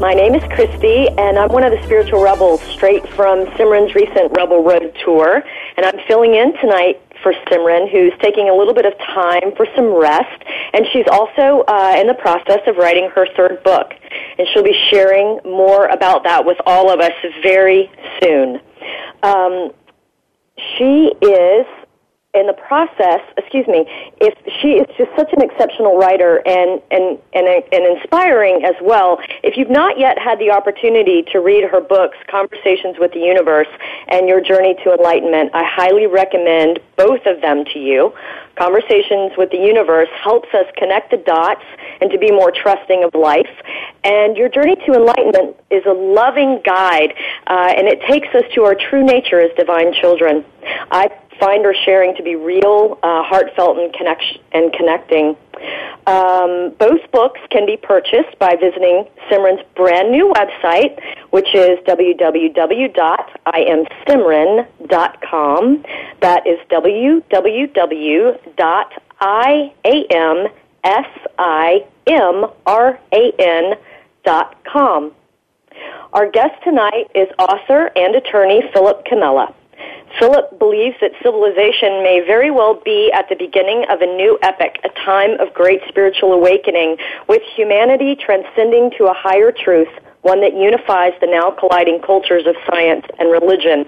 My name is Christy, and I'm one of the spiritual rebels straight from Simran's recent Rebel Road tour. And I'm filling in tonight for Simran, who's taking a little bit of time for some rest. And she's also uh, in the process of writing her third book. And she'll be sharing more about that with all of us very soon. Um, she is in the process, excuse me, if she is just such an exceptional writer and, and, and, and inspiring as well, if you've not yet had the opportunity to read her books, Conversations with the Universe and Your Journey to Enlightenment, I highly recommend both of them to you. Conversations with the Universe helps us connect the dots and to be more trusting of life. And Your Journey to Enlightenment is a loving guide, uh, and it takes us to our true nature as divine children. I find sharing to be real, uh, heartfelt, and, connection, and connecting. Um, both books can be purchased by visiting Simran's brand new website, which is www.iamsimran.com. That is www.iamsimran.com. Our guest tonight is author and attorney Philip Comella. Philip believes that civilization may very well be at the beginning of a new epoch, a time of great spiritual awakening, with humanity transcending to a higher truth, one that unifies the now colliding cultures of science and religion.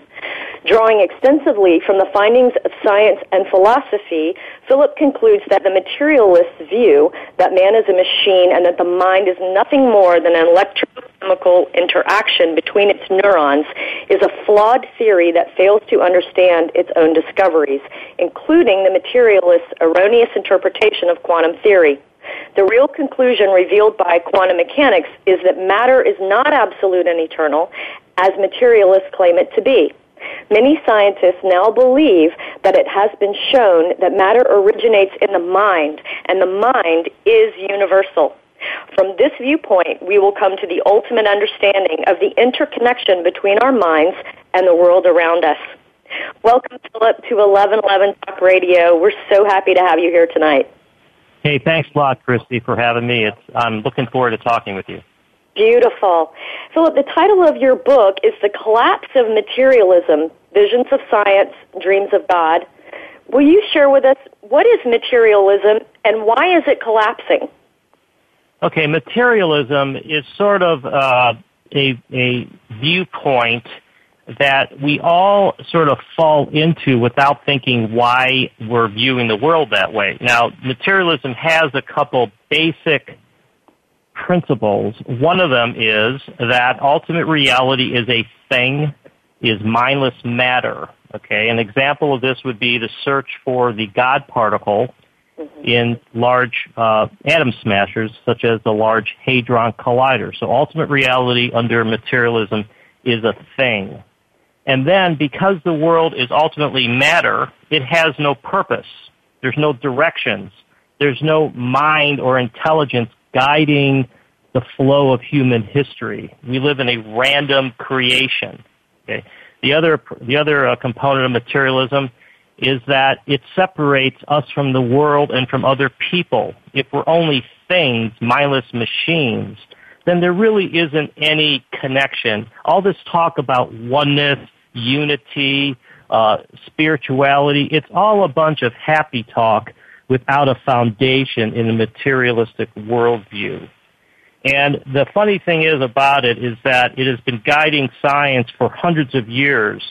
Drawing extensively from the findings of science and philosophy, Philip concludes that the materialist view that man is a machine and that the mind is nothing more than an electrochemical interaction between its neurons is a flawed theory that fails to understand its own discoveries, including the materialist's erroneous interpretation of quantum theory. The real conclusion revealed by quantum mechanics is that matter is not absolute and eternal, as materialists claim it to be. Many scientists now believe that it has been shown that matter originates in the mind, and the mind is universal. From this viewpoint, we will come to the ultimate understanding of the interconnection between our minds and the world around us. Welcome, Philip, to 1111 Talk Radio. We're so happy to have you here tonight. Hey, thanks a lot, Christy, for having me. It's, I'm looking forward to talking with you. Beautiful. Philip, the title of your book is The Collapse of Materialism Visions of Science, Dreams of God. Will you share with us what is materialism and why is it collapsing? Okay, materialism is sort of uh, a, a viewpoint that we all sort of fall into without thinking why we're viewing the world that way. Now, materialism has a couple basic principles. One of them is that ultimate reality is a thing, is mindless matter. Okay, an example of this would be the search for the God particle mm-hmm. in large uh, atom smashers, such as the Large Hadron Collider. So ultimate reality under materialism is a thing. And then because the world is ultimately matter, it has no purpose. There's no directions. There's no mind or intelligence guiding the flow of human history. We live in a random creation. Okay? The other, the other uh, component of materialism is that it separates us from the world and from other people. If we're only things, mindless machines, then there really isn't any connection. All this talk about oneness, unity, uh, spirituality, it's all a bunch of happy talk without a foundation in a materialistic worldview. And the funny thing is about it is that it has been guiding science for hundreds of years.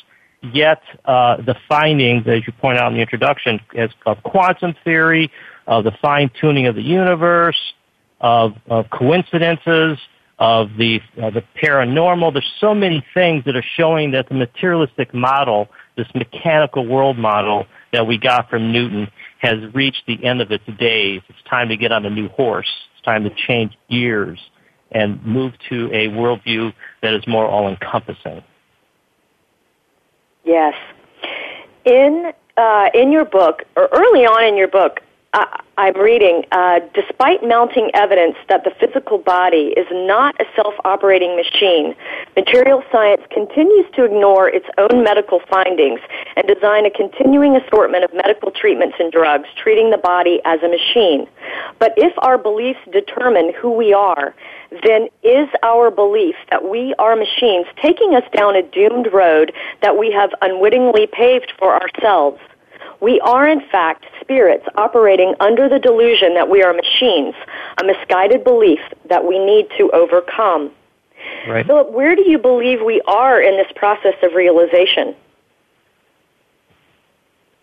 Yet uh, the findings, as you point out in the introduction, as of quantum theory, of the fine tuning of the universe, of, of coincidences, of the uh, the paranormal. There's so many things that are showing that the materialistic model, this mechanical world model that we got from Newton, has reached the end of its days. It's time to get on a new horse. Time to change gears and move to a worldview that is more all-encompassing. Yes. In uh, in your book, or early on in your book, I'm reading, uh, despite mounting evidence that the physical body is not a self-operating machine, material science continues to ignore its own medical findings and design a continuing assortment of medical treatments and drugs, treating the body as a machine. But if our beliefs determine who we are, then is our belief that we are machines taking us down a doomed road that we have unwittingly paved for ourselves? We are, in fact, spirits operating under the delusion that we are machines, a misguided belief that we need to overcome. Right. Philip, where do you believe we are in this process of realization?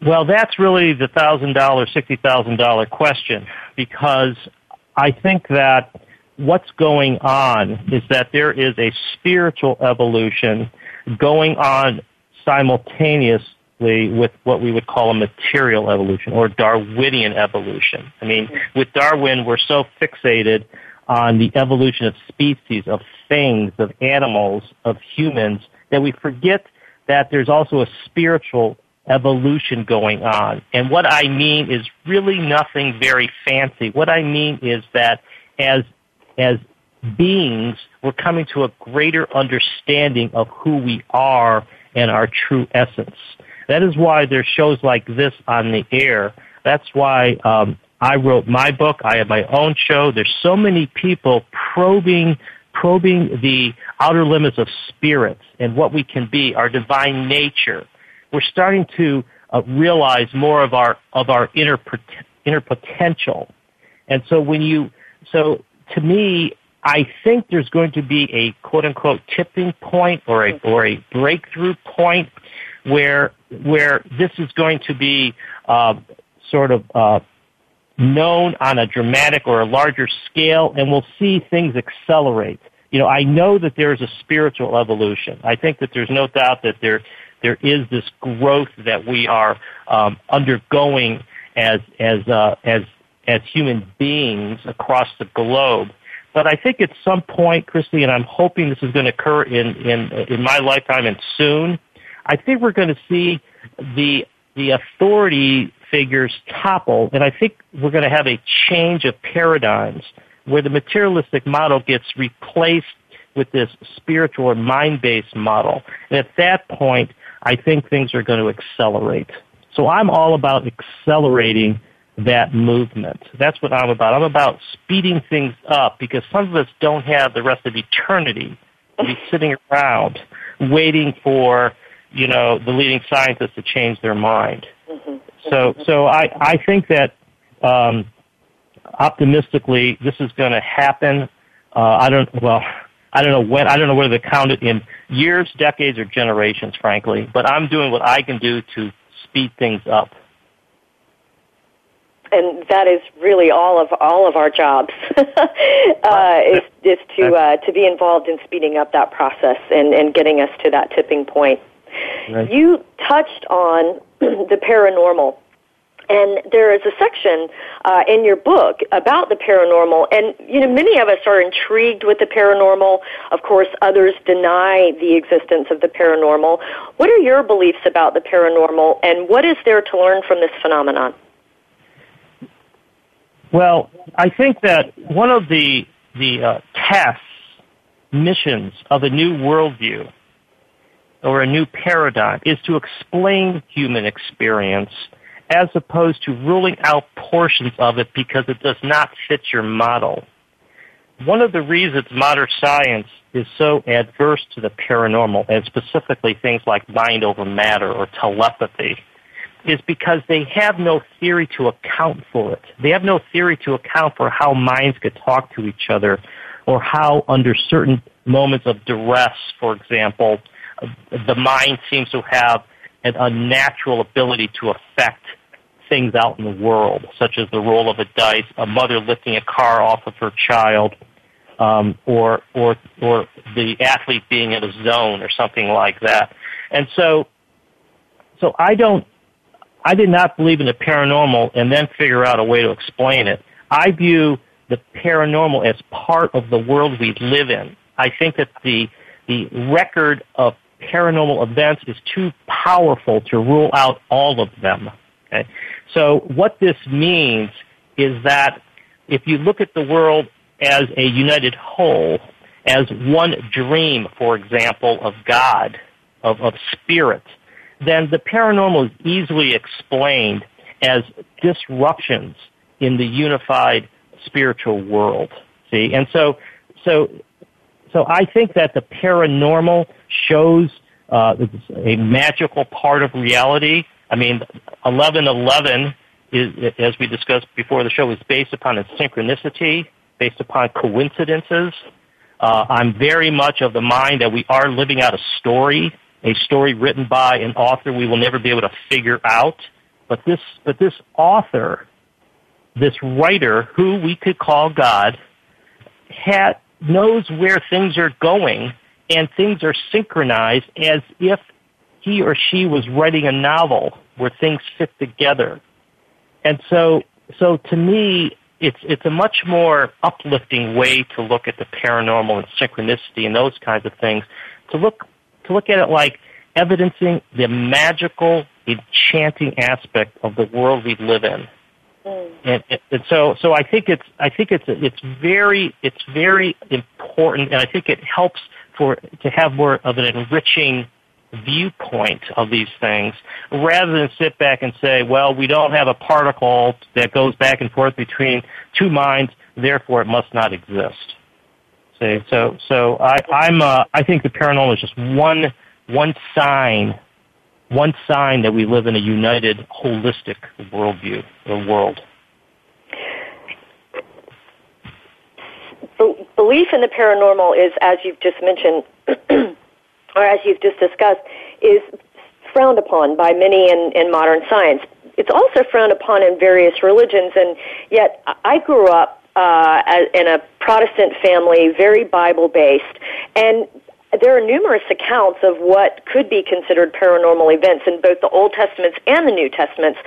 Well, that's really the $1,000, $60,000 question because I think that what's going on is that there is a spiritual evolution going on simultaneous with what we would call a material evolution or Darwinian evolution. I mean, with Darwin, we're so fixated on the evolution of species, of things, of animals, of humans, that we forget that there's also a spiritual evolution going on. And what I mean is really nothing very fancy. What I mean is that as, as beings, we're coming to a greater understanding of who we are and our true essence. That is why there's shows like this on the air. That's why um, I wrote my book. I have my own show. There's so many people probing probing the outer limits of spirits and what we can be, our divine nature. We're starting to uh, realize more of our of our inner inner potential. And so when you so to me, I think there's going to be a quote unquote tipping point or a or a breakthrough point where where this is going to be uh, sort of uh, known on a dramatic or a larger scale, and we'll see things accelerate. You know, I know that there is a spiritual evolution. I think that there's no doubt that there there is this growth that we are um, undergoing as as uh, as as human beings across the globe. But I think at some point, Christy, and I'm hoping this is going to occur in in in my lifetime and soon I think we're going to see the the authority figures topple, and I think we're going to have a change of paradigms where the materialistic model gets replaced with this spiritual or mind-based model. And at that point, I think things are going to accelerate. So I'm all about accelerating that movement. That's what I'm about. I'm about speeding things up because some of us don't have the rest of eternity to be sitting around waiting for you know, the leading scientists to change their mind. Mm-hmm. So, so I, I think that um, optimistically this is going to happen. Uh, I don't, well, I don't know when, I don't know whether to count it in years, decades, or generations, frankly, but I'm doing what I can do to speed things up. And that is really all of all of our jobs uh, is is to uh, to be involved in speeding up that process and, and getting us to that tipping point. Right. You touched on the paranormal. And there is a section uh, in your book about the paranormal, and you know many of us are intrigued with the paranormal. Of course, others deny the existence of the paranormal. What are your beliefs about the paranormal, and what is there to learn from this phenomenon? Well, I think that one of the the uh, tasks, missions of a new worldview or a new paradigm is to explain human experience as opposed to ruling out portions of it because it does not fit your model. one of the reasons modern science is so adverse to the paranormal, and specifically things like mind over matter or telepathy, is because they have no theory to account for it. They have no theory to account for how minds could talk to each other or how under certain moments of duress, for example, the mind seems to have an unnatural ability to affect things out in the world, such as the roll of a dice, a mother lifting a car off of her child, um, or or or the athlete being in a zone or something like that. And so, so I don't, I did not believe in the paranormal and then figure out a way to explain it. I view the paranormal as part of the world we live in. I think that the the record of paranormal events is too powerful to rule out all of them. Okay? So what this means is that if you look at the world as a united whole, as one dream, for example, of God, of, of spirit, then the paranormal is easily explained as disruptions in the unified spiritual world. See, and so, so, so I think that the paranormal shows uh, a magical part of reality. I mean, eleven eleven is, as we discussed before the show, is based upon a synchronicity, based upon coincidences. Uh, I'm very much of the mind that we are living out a story, a story written by an author we will never be able to figure out. But this, but this author this writer, who we could call God, had, knows where things are going and things are synchronized as if he or she was writing a novel where things fit together. And so, so to me, it's, it's a much more uplifting way to look at the paranormal and synchronicity and those kinds of things. To look, to look at it like evidencing the magical, enchanting aspect of the world we live in. And, and so, so I think it's, I think it's, it's very, it's very important, and I think it helps for to have more of an enriching viewpoint of these things, rather than sit back and say, well, we don't have a particle that goes back and forth between two minds, therefore it must not exist. See, so, so I, I'm, uh, I think the paranormal is just one, one sign one sign that we live in a united, holistic worldview or world. Belief in the paranormal is, as you've just mentioned, or as you've just discussed, is frowned upon by many in, in modern science. It's also frowned upon in various religions, and yet I grew up uh, in a Protestant family, very Bible based, and there are numerous accounts of what could be considered paranormal events in both the Old Testaments and the New Testaments.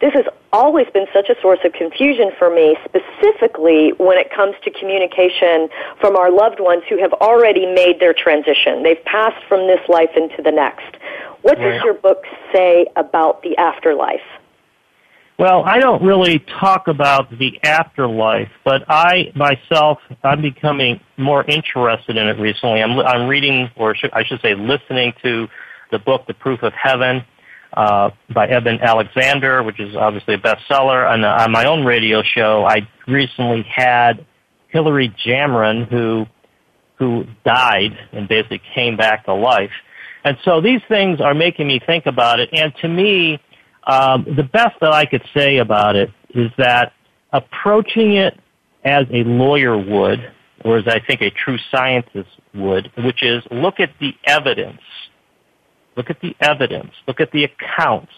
This has always been such a source of confusion for me, specifically when it comes to communication from our loved ones who have already made their transition. They've passed from this life into the next. What does your book say about the afterlife? Well, I don't really talk about the afterlife, but I myself, I'm becoming more interested in it recently. I'm, I'm reading, or should, I should say, listening to the book, The Proof of Heaven, uh, by Eben Alexander, which is obviously a bestseller. And uh, on my own radio show, I recently had Hillary Jamron, who who died and basically came back to life. And so these things are making me think about it. And to me, um, the best that I could say about it is that approaching it as a lawyer would, or as I think a true scientist would, which is look at the evidence. Look at the evidence. Look at the accounts.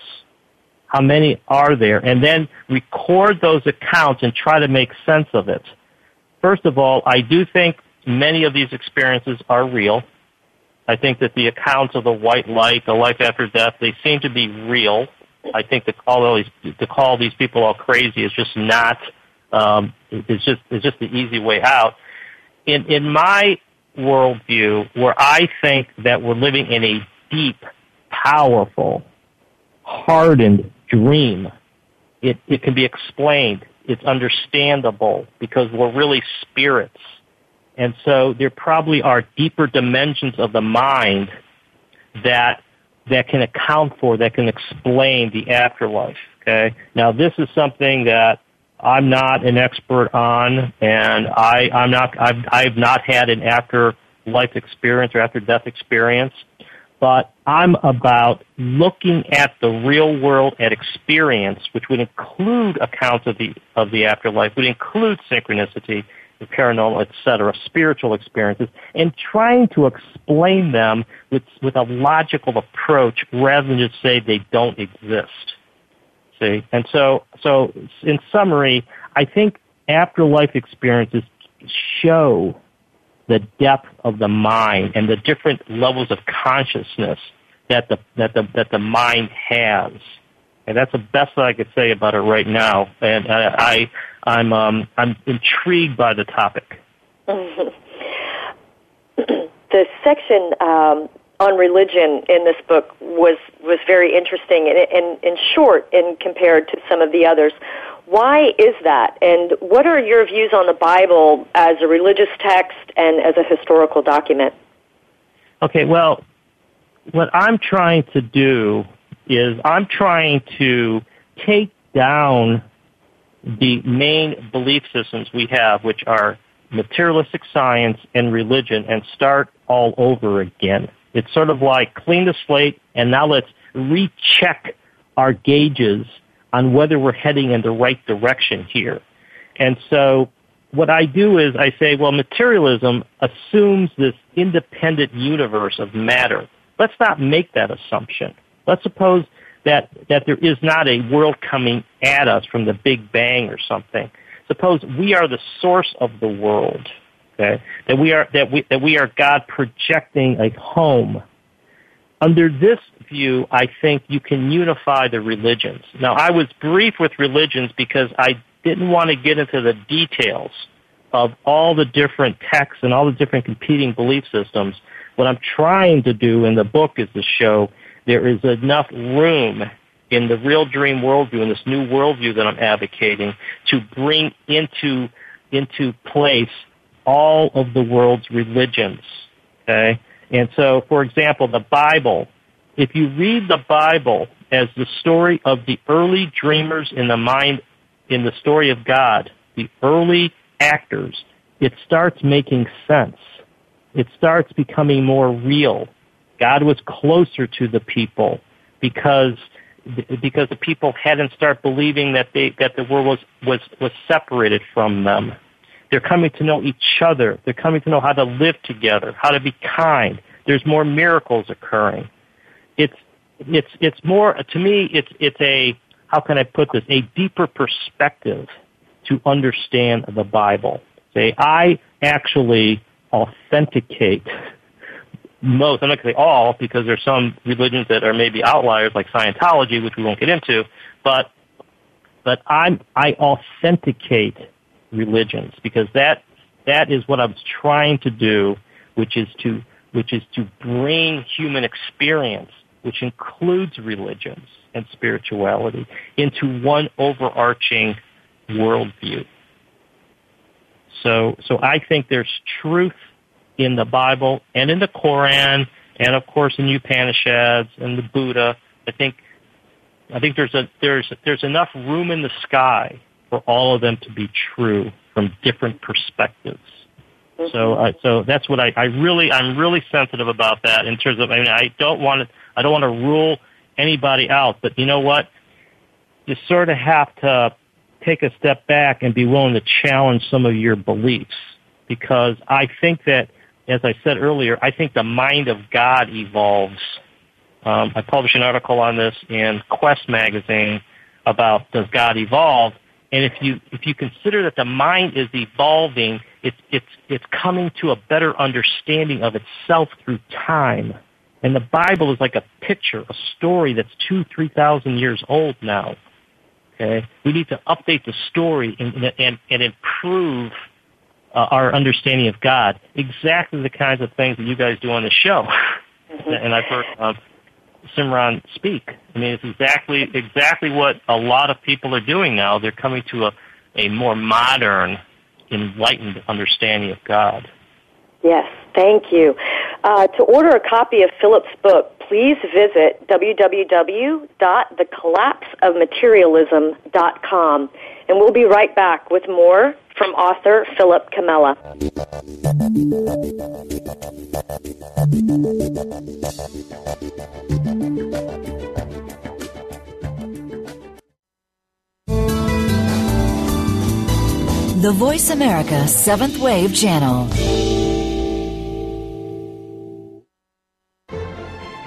How many are there? And then record those accounts and try to make sense of it. First of all, I do think many of these experiences are real. I think that the accounts of the white light, the life after death, they seem to be real. I think to call all these to call these people all crazy is just not. Um, it's just it's just the easy way out. In in my worldview, where I think that we're living in a deep, powerful, hardened dream, it it can be explained. It's understandable because we're really spirits, and so there probably are deeper dimensions of the mind that that can account for, that can explain the afterlife. Okay. Now, this is something that I'm not an expert on, and I, I'm not, I've, I've not had an after life experience or after death experience, but I'm about looking at the real world at experience, which would include accounts of the, of the afterlife, would include synchronicity, the paranormal, etc., spiritual experiences, and trying to explain them with, with a logical approach rather than just say they don't exist. See? And so, so in summary, I think afterlife experiences show the depth of the mind and the different levels of consciousness that the, that the, that the mind has. And that's the best that I could say about it right now. And I, I I'm, um, I'm intrigued by the topic. the section um, on religion in this book was was very interesting and, and, and short in compared to some of the others. Why is that? And what are your views on the Bible as a religious text and as a historical document? Okay, well, what I'm trying to do is I'm trying to take down the main belief systems we have, which are materialistic science and religion, and start all over again. It's sort of like clean the slate and now let's recheck our gauges on whether we're heading in the right direction here. And so what I do is I say, well, materialism assumes this independent universe of matter. Let's not make that assumption. Let's suppose that, that there is not a world coming at us from the Big Bang or something. Suppose we are the source of the world Okay, that we are that we that we are God projecting a home. Under this view, I think you can unify the religions. Now, I was brief with religions because I didn't want to get into the details of all the different texts and all the different competing belief systems. What I'm trying to do in the book is to show there is enough room in the real dream worldview, in this new worldview that I'm advocating, to bring into into place all of the world's religions. Okay? And so, for example, the Bible, if you read the Bible as the story of the early dreamers in the mind, in the story of God, the early actors, it starts making sense. It starts becoming more real. God was closer to the people because because the people hadn't started believing that they that the world was was was separated from them. They're coming to know each other. They're coming to know how to live together, how to be kind. There's more miracles occurring. It's, it's, it's more, to me, it's, it's a, how can I put this, a deeper perspective to understand the Bible. Say, I actually authenticate most, I'm not going to say all, because there's some religions that are maybe outliers, like Scientology, which we won't get into, but, but I'm, I authenticate religions because that that is what I was trying to do, which is to which is to bring human experience, which includes religions and spirituality, into one overarching worldview. So so I think there's truth in the Bible and in the Koran and of course in Upanishads and the Buddha. I think I think there's a there's there's enough room in the sky for all of them to be true from different perspectives. Mm-hmm. So, uh, so that's what I, I really, I'm really sensitive about that in terms of, I mean, I don't want to, I don't want to rule anybody out, but you know what? You sort of have to take a step back and be willing to challenge some of your beliefs because I think that, as I said earlier, I think the mind of God evolves. Um, I published an article on this in Quest magazine about does God evolve? And if you if you consider that the mind is evolving, it's it's it's coming to a better understanding of itself through time. And the Bible is like a picture, a story that's two, three thousand years old now. Okay, we need to update the story and and, and improve uh, our understanding of God. Exactly the kinds of things that you guys do on the show. Mm-hmm. and I've heard uh, Simran speak. I mean, it's exactly exactly what a lot of people are doing now. They're coming to a, a more modern, enlightened understanding of God. Yes, thank you. Uh, to order a copy of Philip's book, please visit www.thecollapseofmaterialism.com. And we'll be right back with more from author Philip Comella. The Voice America Seventh Wave Channel.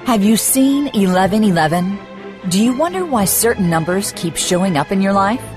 Have you seen 1111? Do you wonder why certain numbers keep showing up in your life?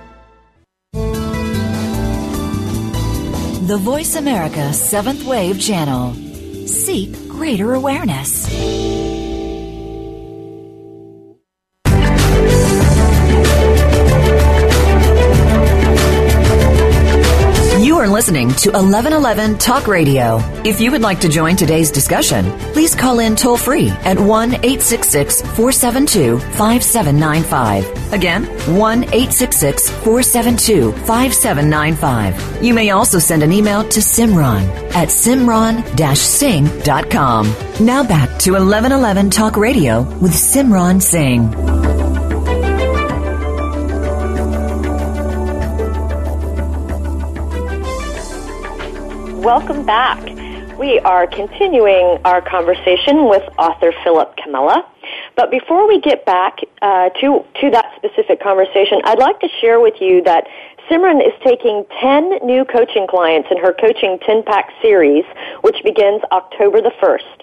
The Voice America Seventh Wave Channel. Seek greater awareness. Listening to 1111 Talk Radio. If you would like to join today's discussion, please call in toll free at 1 866 472 5795. Again, 1 866 472 5795. You may also send an email to Simran at simran sing.com. Now back to 1111 Talk Radio with Simran Singh. Welcome back. We are continuing our conversation with author Philip Comella. But before we get back uh, to, to that specific conversation, I'd like to share with you that Simran is taking 10 new coaching clients in her Coaching 10 Pack series, which begins October the 1st.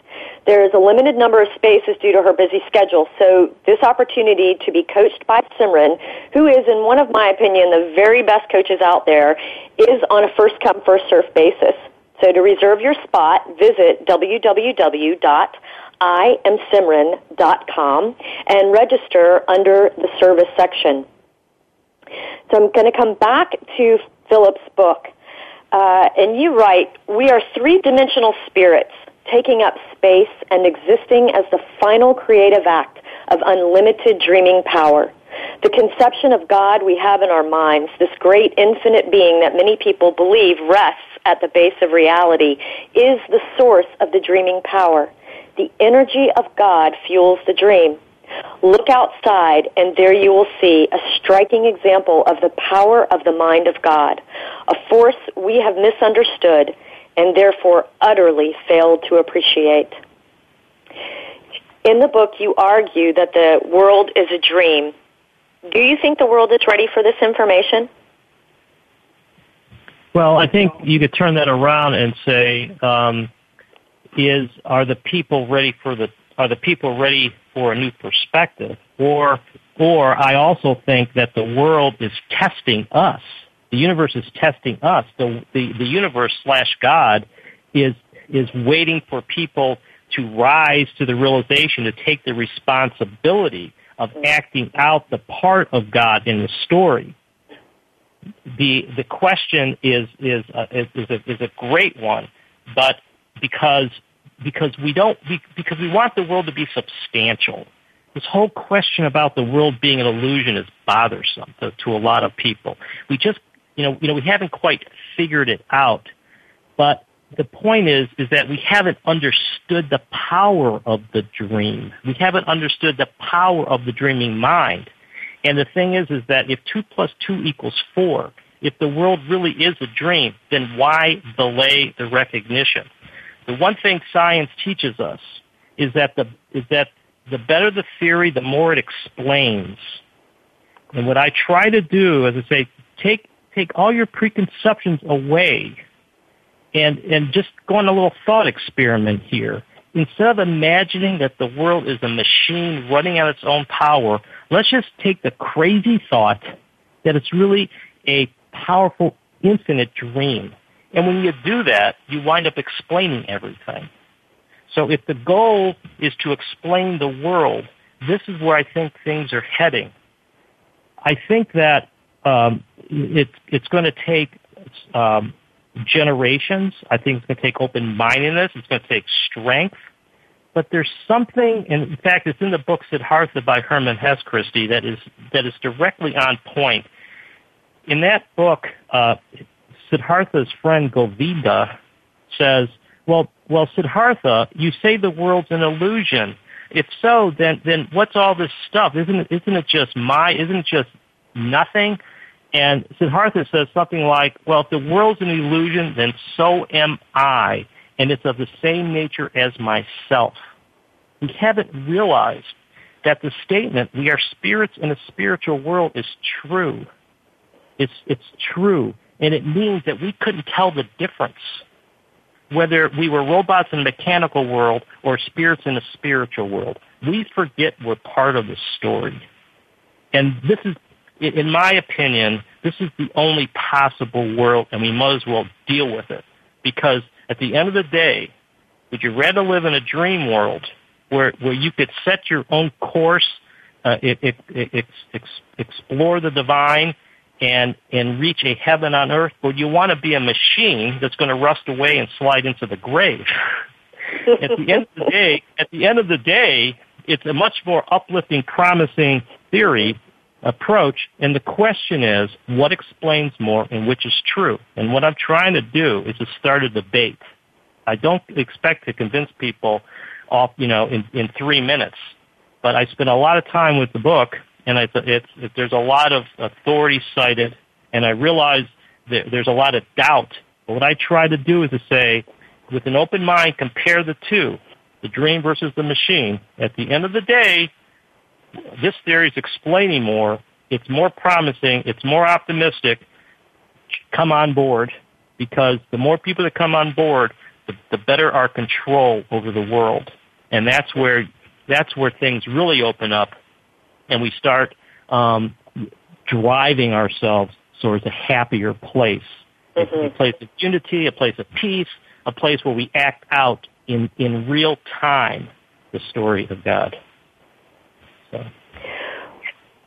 There is a limited number of spaces due to her busy schedule, so this opportunity to be coached by Simran, who is, in one of my opinion, the very best coaches out there, is on a first come, first served basis. So to reserve your spot, visit www.iamsimran.com and register under the service section. So I'm going to come back to Philip's book. Uh, and you write, we are three-dimensional spirits taking up space and existing as the final creative act of unlimited dreaming power. The conception of God we have in our minds, this great infinite being that many people believe rests at the base of reality, is the source of the dreaming power. The energy of God fuels the dream. Look outside, and there you will see a striking example of the power of the mind of God, a force we have misunderstood and therefore utterly failed to appreciate. In the book, you argue that the world is a dream. Do you think the world is ready for this information? Well, I think you could turn that around and say, um, is are the people ready for the are the people ready for a new perspective, or or I also think that the world is testing us. The universe is testing us. The the, the universe slash God is is waiting for people to rise to the realization to take the responsibility of acting out the part of God in the story the the question is is uh, a, is a, is a great one, but because because we don't because we want the world to be substantial. This whole question about the world being an illusion is bothersome to, to a lot of people. We just you know you know we haven't quite figured it out, but the point is is that we haven't understood the power of the dream. We haven't understood the power of the dreaming mind. And the thing is, is that if two plus two equals four, if the world really is a dream, then why delay the recognition? The one thing science teaches us is that the is that the better the theory, the more it explains. And what I try to do is I say, take take all your preconceptions away and and just go on a little thought experiment here instead of imagining that the world is a machine running on its own power, let's just take the crazy thought that it's really a powerful, infinite dream. And when you do that, you wind up explaining everything. So if the goal is to explain the world, this is where I think things are heading. I think that um, it, it's going to take um, generations. I think it's going to take open-mindedness. It's going to take strength. But there's something, in fact, it's in the book Siddhartha by Hermann Hesse Christie that is that is directly on point. In that book, uh, Siddhartha's friend Govinda says, "Well, well, Siddhartha, you say the world's an illusion. If so, then then what's all this stuff? Isn't it isn't it just maya? Isn't it just nothing?" And Siddhartha says something like, well, if the world's an illusion, then so am I, and it's of the same nature as myself. We haven't realized that the statement, we are spirits in a spiritual world, is true. It's, it's true. And it means that we couldn't tell the difference whether we were robots in a mechanical world or spirits in a spiritual world. We forget we're part of the story. And this is in my opinion, this is the only possible world, and we might as well deal with it. Because at the end of the day, would you rather live in a dream world where where you could set your own course, uh, it, it, it, explore the divine, and and reach a heaven on earth, or you want to be a machine that's going to rust away and slide into the grave? at the end of the day, at the end of the day, it's a much more uplifting, promising theory approach. And the question is, what explains more and which is true? And what I'm trying to do is to start a debate. I don't expect to convince people off, you know, in, in three minutes. But I spent a lot of time with the book, and it's, it's, it, there's a lot of authority cited, and I realize that there's a lot of doubt. But what I try to do is to say, with an open mind, compare the two, the dream versus the machine. At the end of the day, this theory is explaining more. It's more promising. It's more optimistic. Come on board because the more people that come on board, the, the better our control over the world. And that's where, that's where things really open up and we start um, driving ourselves towards a happier place. Mm-hmm. A place of unity, a place of peace, a place where we act out in, in real time the story of God.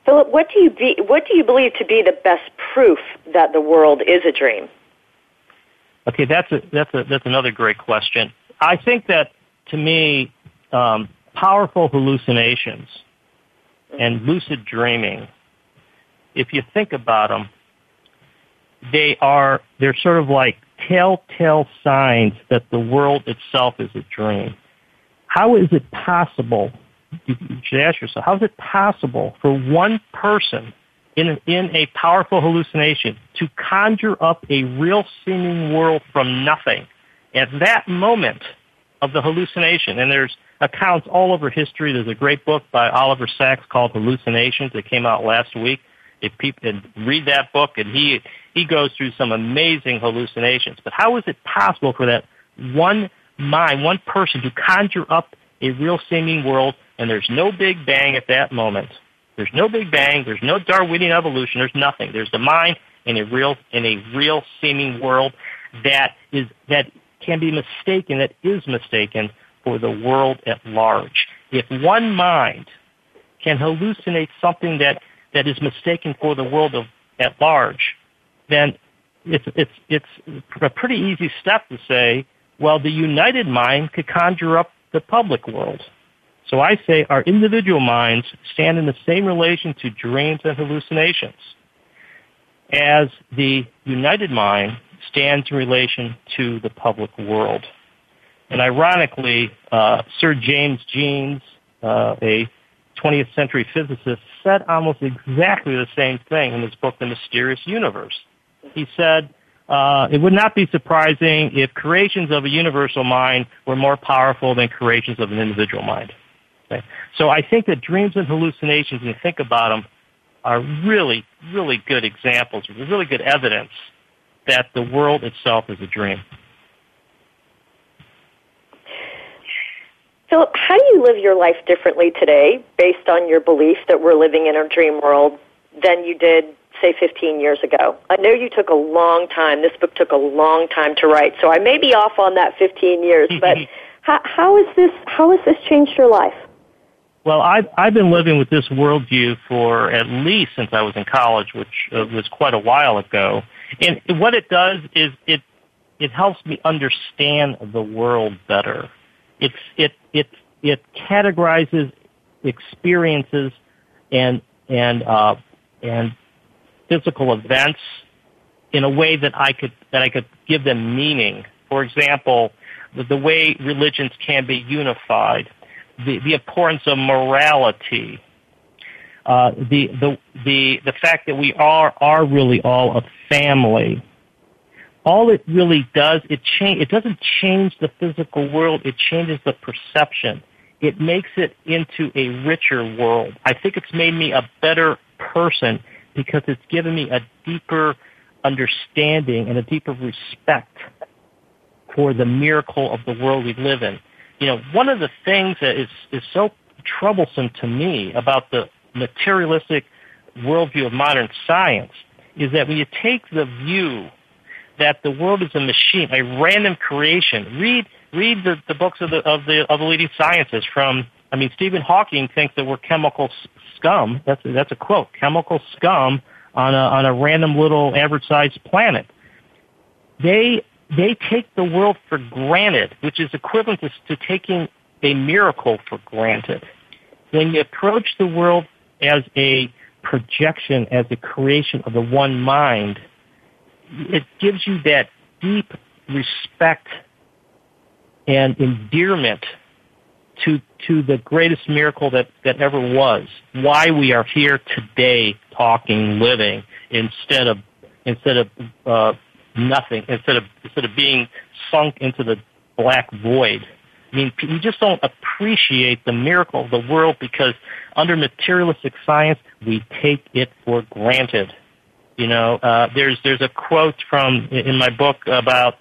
Philip, what do you be, what do you believe to be the best proof that the world is a dream? Okay, that's a, that's a, that's another great question. I think that to me, um, powerful hallucinations and lucid dreaming, if you think about them, they are they're sort of like telltale signs that the world itself is a dream. How is it possible you should ask yourself, how is it possible for one person in, in a powerful hallucination to conjure up a real seeming world from nothing at that moment of the hallucination? And there's accounts all over history. There's a great book by Oliver Sacks called Hallucinations that came out last week. If people read that book, and he he goes through some amazing hallucinations. But how is it possible for that one mind, one person, to conjure up a real seeming world and there's no big bang at that moment. There's no big bang. There's no Darwinian evolution. There's nothing. There's the mind in a real in a real seeming world that is that can be mistaken. That is mistaken for the world at large. If one mind can hallucinate something that that is mistaken for the world of, at large, then it's it's it's a pretty easy step to say, well, the united mind could conjure up the public world. So I say our individual minds stand in the same relation to dreams and hallucinations as the united mind stands in relation to the public world. And ironically, uh, Sir James Jeans, uh, a 20th century physicist, said almost exactly the same thing in his book, The Mysterious Universe. He said, Uh, it would not be surprising if creations of a universal mind were more powerful than creations of an individual mind. Okay? So I think that dreams and hallucinations, when you think about them, are really, really good examples, really good evidence that the world itself is a dream. Philip, how do you live your life differently today based on your belief that we're living in a dream world than you did, say, 15 years ago? I know you took a long time. This book took a long time to write, so I may be off on that 15 years, but how, how, is this, how has this changed your life? Well, I've, I've been living with this worldview for at least since I was in college, which uh, was quite a while ago. And what it does is it, it helps me understand the world better. It's, it, it, it categorizes experiences and, and, uh, and physical events in a way that I could, that I could give them meaning. For example, the, the way religions can be unified the, the importance of morality, uh, the, the, the, the fact that we are, are really all a family. All it really does, it, change, it doesn't change the physical world, it changes the perception. It makes it into a richer world. I think it's made me a better person because it's given me a deeper understanding and a deeper respect for the miracle of the world we live in. You know, one of the things that is, is so troublesome to me about the materialistic worldview of modern science is that when you take the view that the world is a machine, a random creation, read read the, the books of the of the of the leading scientists from I mean Stephen Hawking thinks that we're chemical scum. That's a, that's a quote. Chemical scum on a on a random little average sized planet. They they take the world for granted, which is equivalent to, to taking a miracle for granted. When you approach the world as a projection, as a creation of the one mind, it gives you that deep respect and endearment to to the greatest miracle that that ever was. Why we are here today, talking, living, instead of instead of uh, nothing instead of instead of being sunk into the black void. I mean, we just don't appreciate the miracle of the world because under materialistic science, we take it for granted. You know, uh, there's there's a quote from in my book about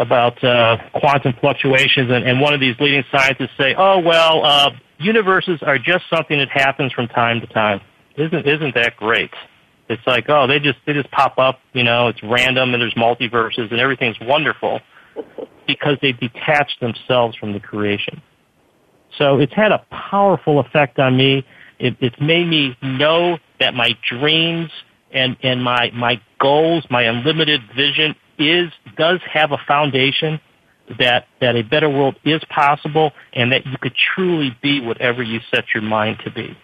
about uh, quantum fluctuations, and, and one of these leading scientists say, "Oh well, uh, universes are just something that happens from time to time." Isn't isn't that great? It's like, oh, they just they just pop up, you know, it's random and there's multiverses and everything's wonderful because they detach themselves from the creation. So it's had a powerful effect on me. It, it's made me know that my dreams and, and my, my goals, my unlimited vision is, does have a foundation that, that a better world is possible and that you could truly be whatever you set your mind to be.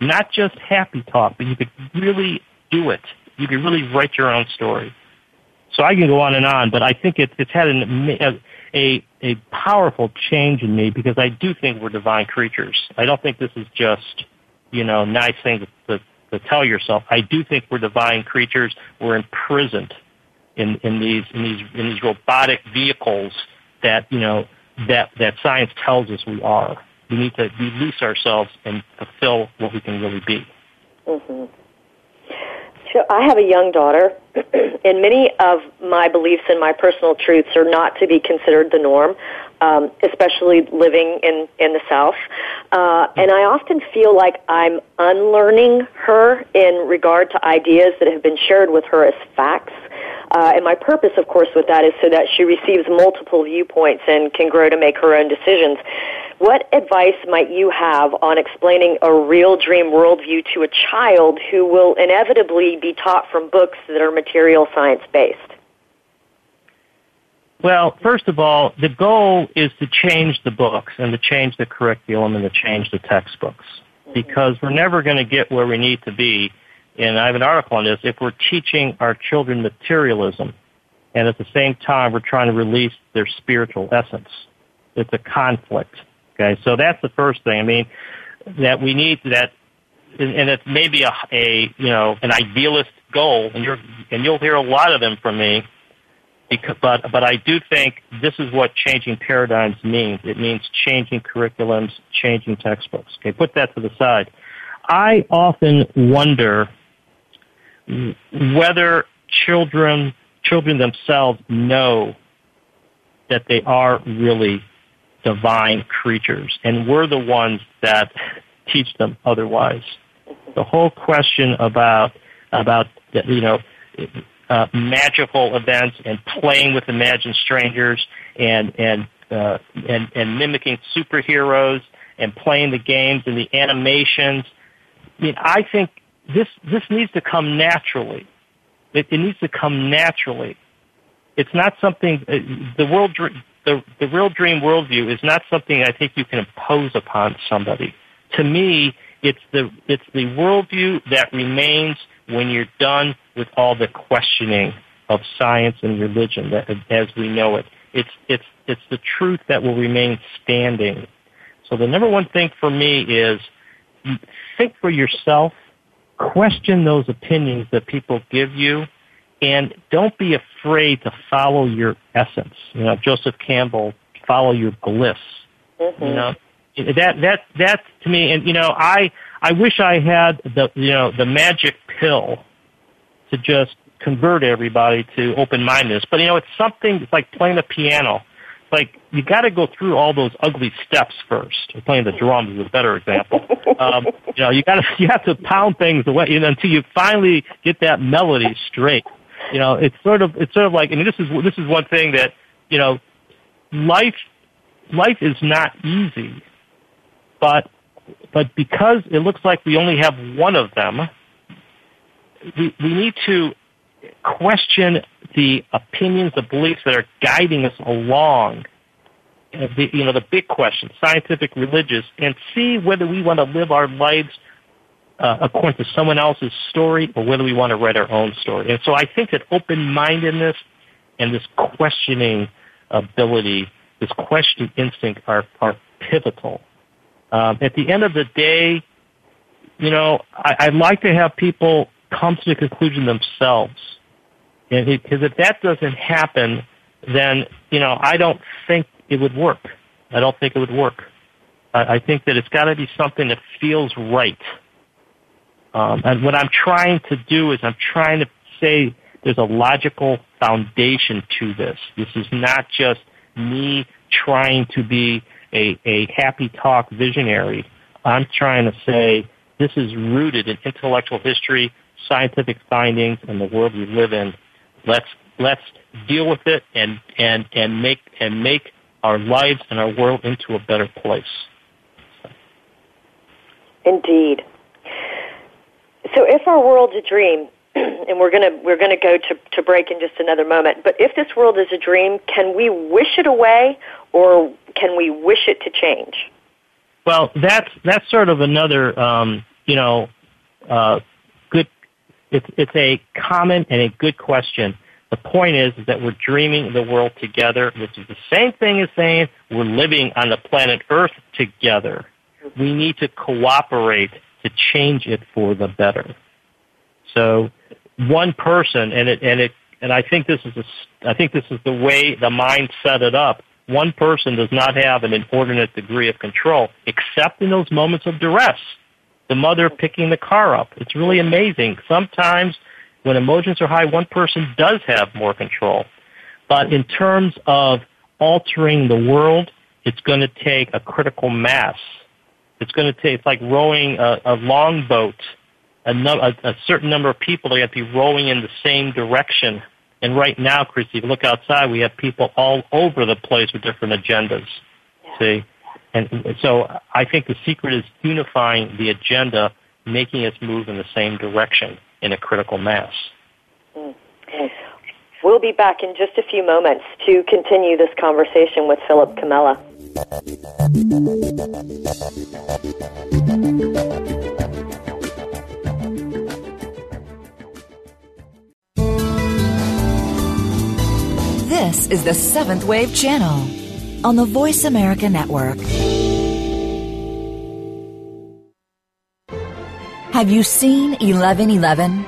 Not just happy talk, but you could really do it. You could really write your own story. So I can go on and on, but I think it, it's had an, a, a powerful change in me because I do think we're divine creatures. I don't think this is just, you know, nice thing to, to, to tell yourself. I do think we're divine creatures. We're imprisoned in, in these in these in these robotic vehicles that you know that that science tells us we are. We need to release ourselves and fulfill what we can really be. Mm-hmm. I have a young daughter, and many of my beliefs and my personal truths are not to be considered the norm, um, especially living in in the South. Uh, and I often feel like I'm unlearning her in regard to ideas that have been shared with her as facts. Uh, and my purpose, of course, with that is so that she receives multiple viewpoints and can grow to make her own decisions. What advice might you have on explaining a real dream worldview to a child who will inevitably be taught from books that are material science based? Well, first of all, the goal is to change the books and to change the curriculum and to change the textbooks because we're never going to get where we need to be. And I have an article on this. If we're teaching our children materialism and at the same time we're trying to release their spiritual essence, it's a conflict. Okay, so that's the first thing. I mean, that we need that, and it's maybe a, a you know an idealist goal, and you're and you'll hear a lot of them from me. Because, but but I do think this is what changing paradigms means. It means changing curriculums, changing textbooks. Okay, put that to the side. I often wonder whether children children themselves know that they are really divine creatures, and we're the ones that teach them otherwise. The whole question about about you know uh, magical events and playing with imagined strangers and and uh, and and mimicking superheroes and playing the games and the animations. I mean, I think this this needs to come naturally. It, it needs to come naturally. It's not something uh, the world the the real dream worldview is not something I think you can impose upon somebody. To me, it's the it's the worldview that remains when you're done with all the questioning of science and religion that, as we know it. It's it's it's the truth that will remain standing. So the number one thing for me is think for yourself, question those opinions that people give you, and don't be afraid to follow your essence. You know, Joseph Campbell, follow your bliss. Mm-hmm. You know, that that that to me, and you know, I I wish I had the you know the magic pill to just convert everybody to open mindedness. But you know, it's something. It's like playing the piano. Like you got to go through all those ugly steps first. Playing the drums is a better example. um, you know, you got to you have to pound things away you know, until you finally get that melody straight. You know, it's sort of it's sort of like, and this is this is one thing that you know, life life is not easy, but but because it looks like we only have one of them, we, we need to question the opinions, the beliefs that are guiding us along the, you know, the big questions, scientific, religious, and see whether we want to live our lives uh, according to someone else's story or whether we want to write our own story. And so I think that open-mindedness and this questioning ability, this questioning instinct are, are pivotal um, at the end of the day, you know, I, I'd like to have people come to the conclusion themselves. And because if that doesn't happen, then, you know, I don't think it would work. I don't think it would work. I, I think that it's got to be something that feels right. Um, and what I'm trying to do is I'm trying to say there's a logical foundation to this. This is not just me trying to be a, a happy talk visionary. I'm trying to say this is rooted in intellectual history, scientific findings, and the world we live in. Let's let's deal with it and and and make and make our lives and our world into a better place. Indeed. So, if our world's a dream, and we're gonna we're gonna go to, to break in just another moment. But if this world is a dream, can we wish it away, or can we wish it to change? Well, that's that's sort of another um, you know uh. It's it's a common and a good question. The point is, is that we're dreaming the world together, which is the same thing as saying we're living on the planet Earth together. We need to cooperate to change it for the better. So one person, and it and it and I think this is a, I think this is the way the mind set it up. One person does not have an inordinate degree of control, except in those moments of duress. The mother picking the car up. It's really amazing. Sometimes when emotions are high, one person does have more control. But in terms of altering the world, it's going to take a critical mass. It's going to take, it's like rowing a, a longboat a, a, a certain number of people are going to be rowing in the same direction. And right now, Christy, if you look outside, we have people all over the place with different agendas. Yeah. See? And so I think the secret is unifying the agenda, making us move in the same direction in a critical mass. Mm. We'll be back in just a few moments to continue this conversation with Philip Comella. This is the Seventh Wave Channel on the Voice America Network. Have you seen 1111?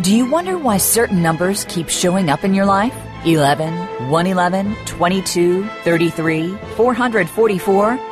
Do you wonder why certain numbers keep showing up in your life? 11, 111, 22, 33, 444?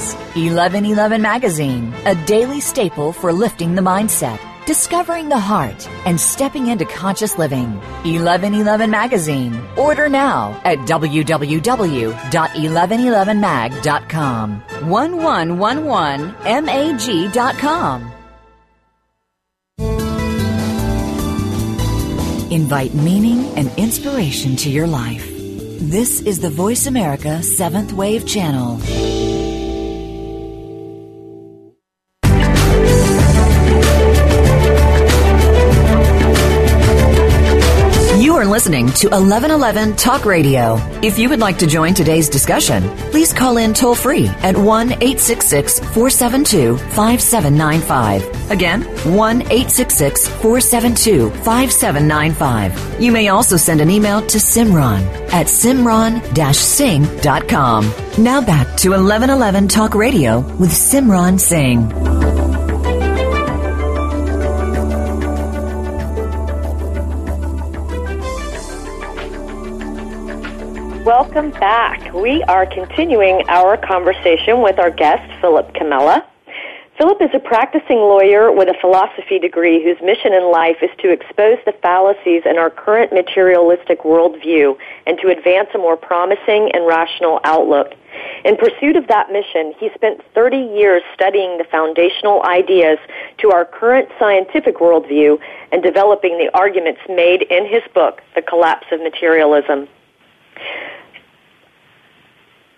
1111 Magazine, a daily staple for lifting the mindset, discovering the heart, and stepping into conscious living. 1111 Magazine. Order now at www.1111mag.com. 1111mag.com. Invite meaning and inspiration to your life. This is the Voice America Seventh Wave Channel. Are listening to 1111 Talk Radio. If you would like to join today's discussion, please call in toll free at 1 866 472 5795. Again, 1 866 472 5795. You may also send an email to Simran at simran singh.com. Now back to 1111 Talk Radio with Simran Singh. Welcome back. We are continuing our conversation with our guest, Philip Comella. Philip is a practicing lawyer with a philosophy degree whose mission in life is to expose the fallacies in our current materialistic worldview and to advance a more promising and rational outlook. In pursuit of that mission, he spent 30 years studying the foundational ideas to our current scientific worldview and developing the arguments made in his book, The Collapse of Materialism.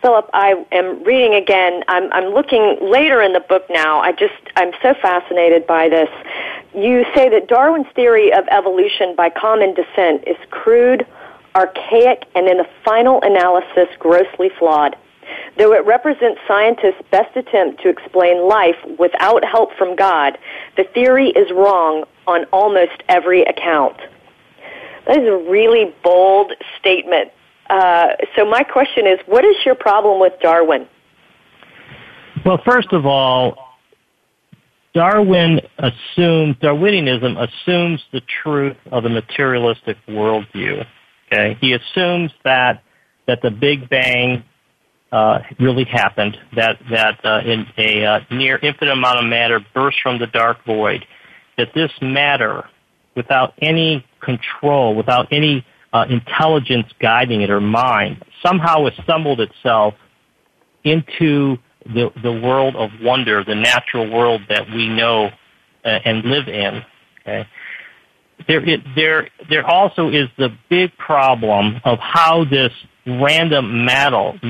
Philip, I am reading again. I'm, I'm looking later in the book now. I just, I'm so fascinated by this. You say that Darwin's theory of evolution by common descent is crude, archaic, and in the final analysis, grossly flawed. Though it represents scientists' best attempt to explain life without help from God, the theory is wrong on almost every account. That is a really bold statement uh, so my question is, what is your problem with Darwin? Well, first of all, Darwin assumes Darwinianism assumes the truth of the materialistic worldview. Okay, he assumes that that the Big Bang uh, really happened. That that uh, in a uh, near infinite amount of matter burst from the dark void. That this matter, without any control, without any uh, intelligence guiding it or mind somehow assembled itself into the the world of wonder, the natural world that we know uh, and live in. Okay. There, it, there, there also is the big problem of how this random matter,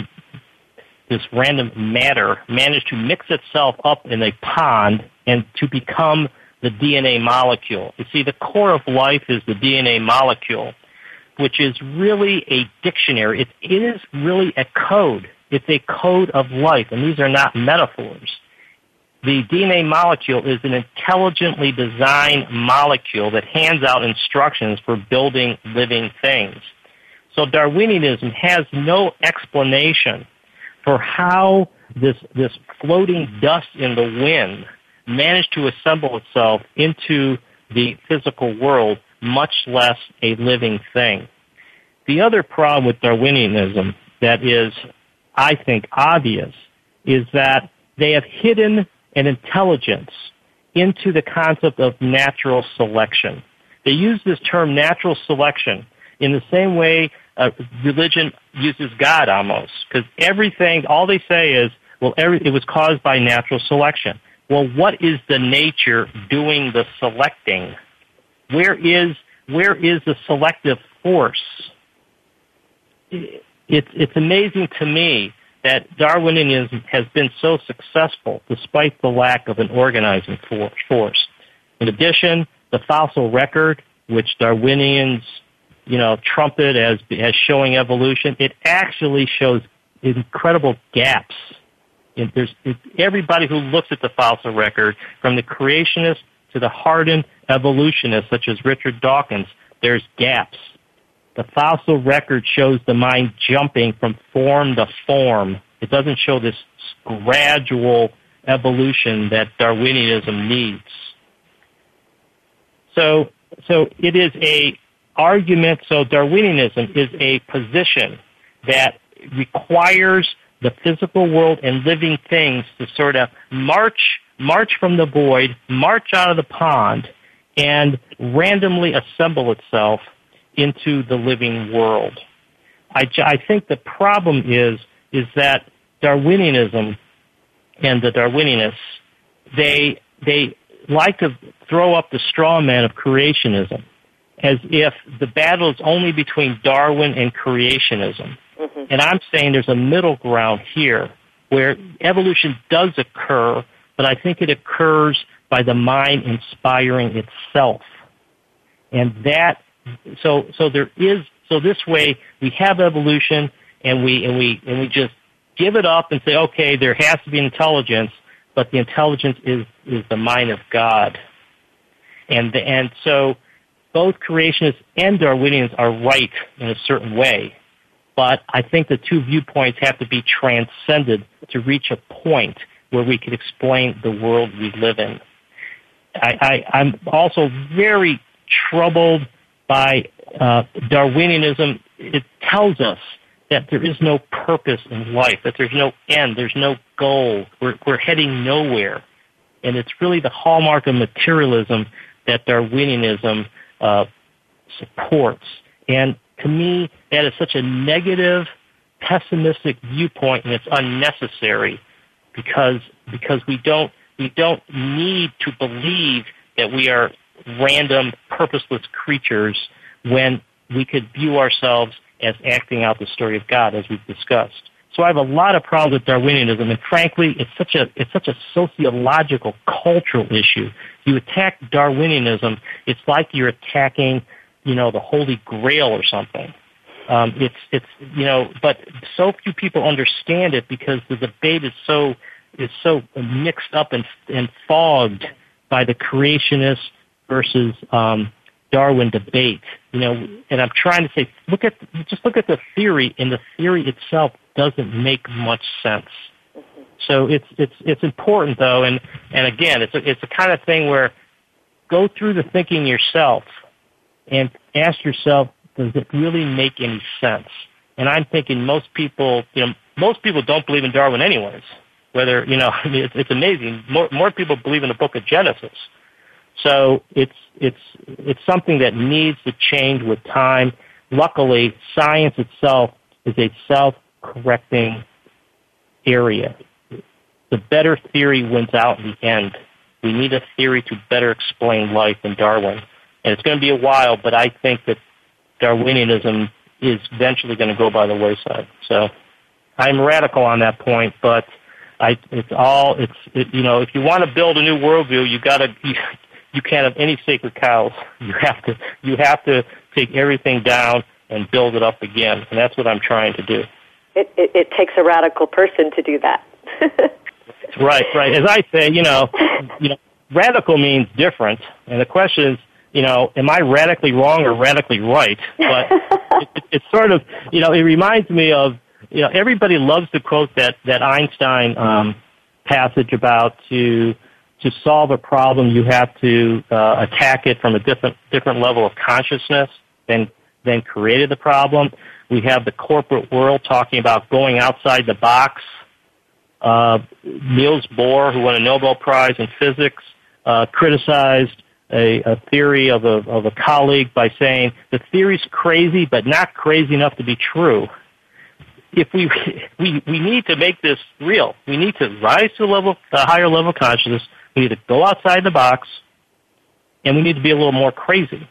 this random matter, managed to mix itself up in a pond and to become the DNA molecule. You see, the core of life is the DNA molecule which is really a dictionary. It is really a code. It's a code of life, and these are not metaphors. The DNA molecule is an intelligently designed molecule that hands out instructions for building living things. So Darwinianism has no explanation for how this, this floating dust in the wind managed to assemble itself into the physical world much less a living thing. The other problem with Darwinianism that is, I think, obvious is that they have hidden an intelligence into the concept of natural selection. They use this term natural selection in the same way uh, religion uses God almost, because everything, all they say is, well, every, it was caused by natural selection. Well, what is the nature doing the selecting? Where is where is the selective force? It's it's amazing to me that Darwinianism has been so successful despite the lack of an organizing force. In addition, the fossil record, which Darwinians, you know, trumpet as as showing evolution, it actually shows incredible gaps there's everybody who looks at the fossil record, from the creationists to the hardened evolutionists such as Richard Dawkins, there's gaps. The fossil record shows the mind jumping from form to form. It doesn't show this gradual evolution that Darwinianism needs. So, so it is a argument. So Darwinianism is a position that requires the physical world and living things to sort of march, march from the void, march out of the pond, and randomly assemble itself into the living world. I, I think the problem is, is that Darwinianism and the Darwinianists, they, they like to throw up the straw man of creationism as if the battle is only between Darwin and creationism. Mm-hmm. And I'm saying there's a middle ground here where evolution does occur, but I think it occurs by the mind inspiring itself. And that, so, so there is, so this way we have evolution and we, and we, and we just give it up and say, okay, there has to be intelligence, but the intelligence is, is the mind of God. And, and so both creationists and Darwinians are right in a certain way, but I think the two viewpoints have to be transcended to reach a point where we could explain the world we live in. I I, am also very troubled by uh, Darwinianism. It tells us that there is no purpose in life, that there's no end, there's no goal. We're, we're heading nowhere. And it's really the hallmark of materialism that Darwinianism uh, supports. And to me, that is such a negative, pessimistic viewpoint, and it's unnecessary because because we don't we don't need to believe that we are random, purposeless creatures when we could view ourselves as acting out the story of God, as we've discussed. So I have a lot of problems with Darwinianism, and frankly, it's such a it's such a sociological, cultural issue. You attack Darwinianism, it's like you're attacking, you know, the Holy Grail or something. Um, it's it's you know, but so few people understand it because the debate is so is so mixed up and and fogged by the creationist versus um, Darwin debate. You know, and I'm trying to say, look at just look at the theory, and the theory itself doesn't make much sense. So it's it's it's important though, and and again, it's a, it's the kind of thing where go through the thinking yourself and ask yourself, does it really make any sense? And I'm thinking most people, you know, most people don't believe in Darwin anyways. Whether you know, I mean, it's, it's amazing. More more people believe in the Book of Genesis. So it's it's it's something that needs to change with time. Luckily, science itself is a self-correcting area. The better theory wins out in the end. We need a theory to better explain life than Darwin. And it's going to be a while, but I think that Darwinianism is eventually going to go by the wayside. So I'm radical on that point, but I, it's all, it's, it, you know, if you want to build a new worldview, you gotta, you, you can't have any sacred cows. You have to, you have to take everything down and build it up again. And that's what I'm trying to do. It, it, it takes a radical person to do that. right, right. As I say, you know, you know, radical means different, and the question is, you know, am I radically wrong or radically right? But it, it, it's sort of, you know, it reminds me of, you know, everybody loves to quote that that Einstein um, passage about to to solve a problem you have to uh, attack it from a different different level of consciousness than than created the problem. We have the corporate world talking about going outside the box. Uh, Niels Bohr, who won a Nobel Prize in physics, uh, criticized a, a theory of a, of a colleague by saying the theory's crazy, but not crazy enough to be true. If we, we, we need to make this real. We need to rise to a level, a higher level of consciousness. We need to go outside the box, and we need to be a little more crazy.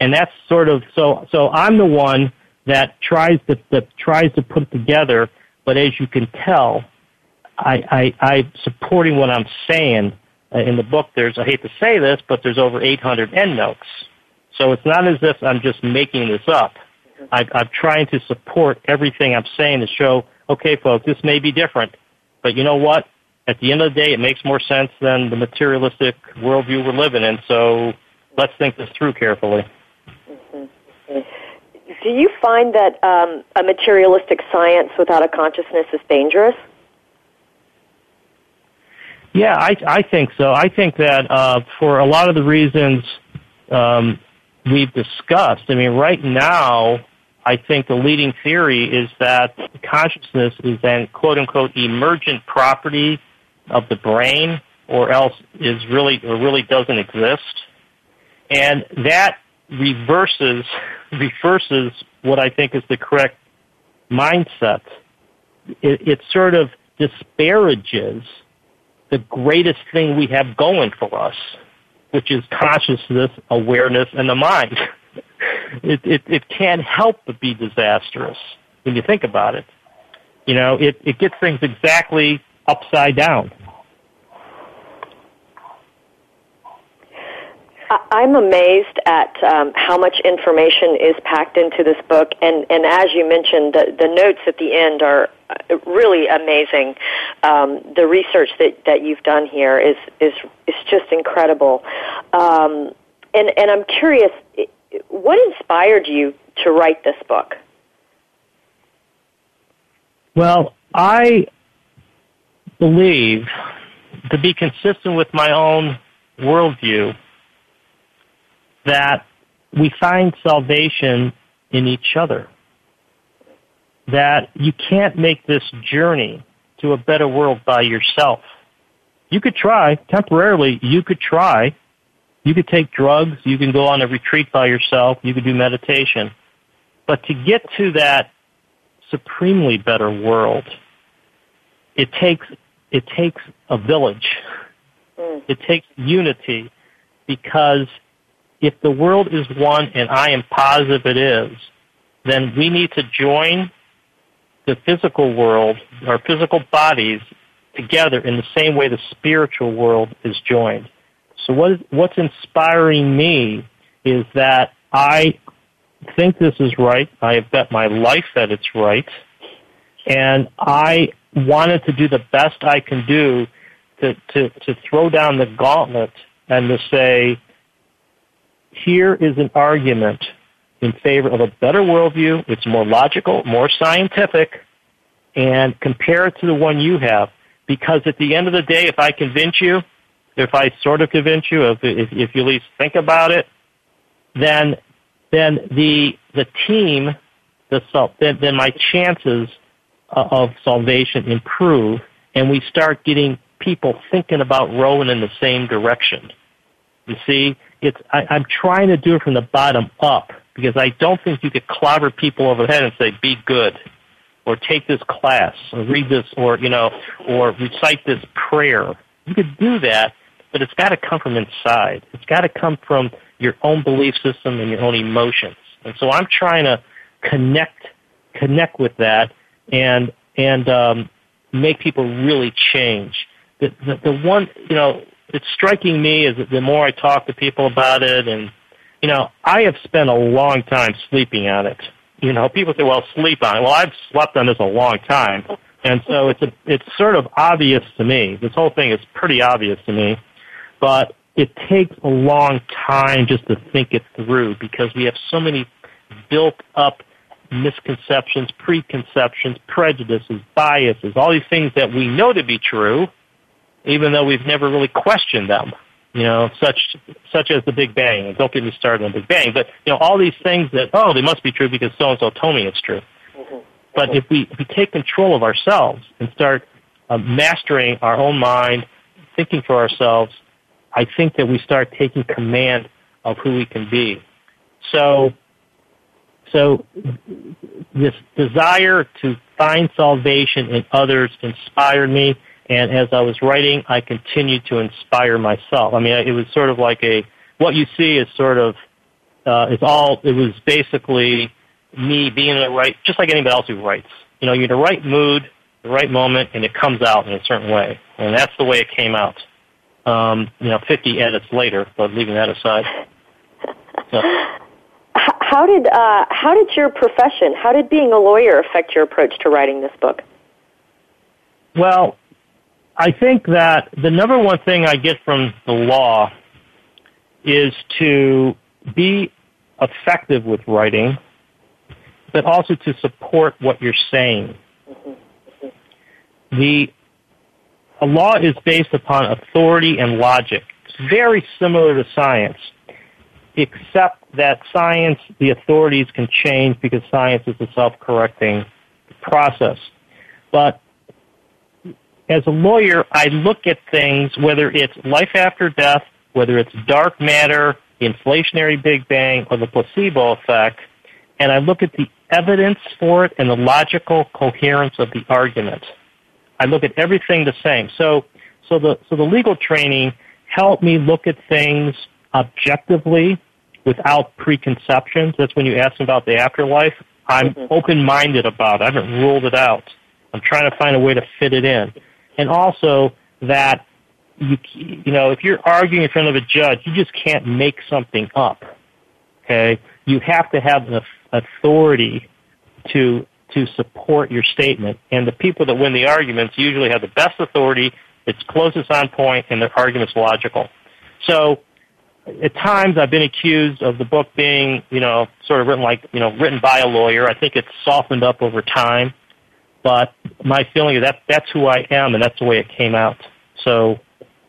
And that's sort of so. So I'm the one that tries to that tries to put together. But as you can tell, I, I I'm supporting what I'm saying uh, in the book. There's I hate to say this, but there's over 800 endnotes. So it's not as if I'm just making this up. I, I'm trying to support everything I'm saying to show, okay, folks, this may be different, But you know what? At the end of the day, it makes more sense than the materialistic worldview we're living in. So let's think this through carefully. Mm-hmm. Do you find that um, a materialistic science without a consciousness is dangerous? Yeah, I, I think so. I think that uh, for a lot of the reasons um, we've discussed, I mean, right now, I think the leading theory is that consciousness is an quote unquote emergent property of the brain or else is really or really doesn't exist. And that reverses reverses what I think is the correct mindset. It, it sort of disparages the greatest thing we have going for us, which is consciousness, awareness, and the mind. it, it, it can't help but be disastrous when you think about it. You know, it, it gets things exactly upside down. I'm amazed at um, how much information is packed into this book, and, and as you mentioned, the, the notes at the end are uh, really amazing. Um, the research that, that you've done here is is is just incredible, um, and and I'm curious, what inspired you to write this book? Well, I believe to be consistent with my own worldview that we find salvation in each other. That you can't make this journey to a better world by yourself. You could try, temporarily, you could try. You could take drugs, you can go on a retreat by yourself, you could do meditation. But to get to that supremely better world, it takes, it takes a village. Mm. It takes unity because if the world is one, and I am positive it is, then we need to join the physical world, our physical bodies, together in the same way the spiritual world is joined. So what is, what's inspiring me is that I think this is right. I have bet my life that it's right. And I wanted to do the best I can do to, to, to throw down the gauntlet and to say, here is an argument in favor of a better worldview. It's more logical, more scientific, and compare it to the one you have. Because at the end of the day, if I convince you, if I sort of convince you, if, if, if you at least think about it, then then the the team, the then, then my chances of salvation improve, and we start getting people thinking about rowing in the same direction. You see, it's I, I'm trying to do it from the bottom up because I don't think you could clobber people over the head and say, "Be good," or "Take this class," or "Read this," or you know, or recite this prayer. You could do that, but it's got to come from inside. It's got to come from your own belief system and your own emotions. And so I'm trying to connect connect with that and and um, make people really change. The, the the one you know it's striking me is that the more I talk to people about it, and you know, I have spent a long time sleeping on it. You know, people say, "Well, sleep on it." Well, I've slept on this a long time, and so it's a, it's sort of obvious to me. This whole thing is pretty obvious to me, but it takes a long time just to think it through because we have so many built up misconceptions, preconceptions, prejudices, biases, all these things that we know to be true, even though we've never really questioned them. You know, such such as the Big Bang. Don't get me started on the Big Bang, but you know, all these things that oh, they must be true because so and so told me it's true. Mm-hmm. But if we if we take control of ourselves and start uh, mastering our own mind, thinking for ourselves, I think that we start taking command of who we can be. So, so this desire to find salvation in others inspired me and as I was writing, I continued to inspire myself. I mean, it was sort of like a, what you see is sort of, uh, it's all, it was basically me being in the right, just like anybody else who writes. You know, you're in the right mood, the right moment, and it comes out in a certain way. And that's the way it came out. Um, you know, 50 edits later, but leaving that aside. So. How did, uh, how did your profession, how did being a lawyer affect your approach to writing this book? Well, I think that the number one thing I get from the law is to be effective with writing, but also to support what you're saying. The a law is based upon authority and logic. It's very similar to science, except that science, the authorities can change because science is a self-correcting process. But as a lawyer, I look at things, whether it's life after death, whether it's dark matter, inflationary Big Bang, or the placebo effect, and I look at the evidence for it and the logical coherence of the argument. I look at everything the same. So, so the so the legal training helped me look at things objectively without preconceptions. That's when you ask about the afterlife. I'm mm-hmm. open-minded about it. I haven't ruled it out. I'm trying to find a way to fit it in. And also that you, you know, if you're arguing in front of a judge, you just can't make something up. Okay? You have to have the authority to to support your statement. And the people that win the arguments usually have the best authority, it's closest on point, and their argument's logical. So at times I've been accused of the book being, you know, sort of written like, you know, written by a lawyer. I think it's softened up over time. But my feeling is that that's who I am, and that's the way it came out. So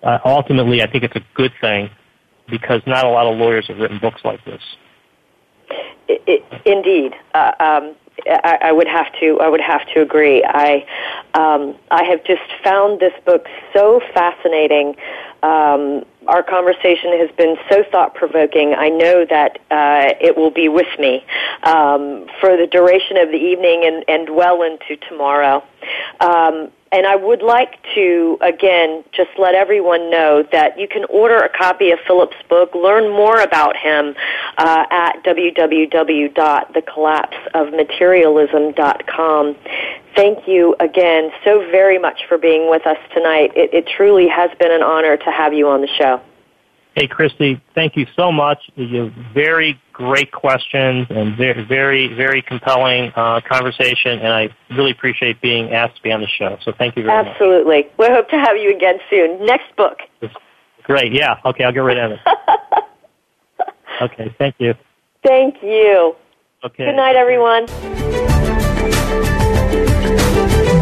uh, ultimately, I think it's a good thing because not a lot of lawyers have written books like this. It, it, indeed, uh, um, I, I, would have to. I would have to agree. I um, I have just found this book so fascinating. Um, our conversation has been so thought provoking. I know that uh, it will be with me um, for the duration of the evening and, and well into tomorrow. Um, and I would like to, again, just let everyone know that you can order a copy of Philip's book, learn more about him uh, at www.thecollapseofmaterialism.com. Thank you again so very much for being with us tonight. It, it truly has been an honor to have you on the show. Hey, Christy, thank you so much. You have very great questions and very, very, very compelling uh, conversation, and I really appreciate being asked to be on the show. So thank you very Absolutely. much. Absolutely. We hope to have you again soon. Next book. Great. Yeah. Okay, I'll get right on it. okay. Thank you. Thank you. Okay. Good night, everyone.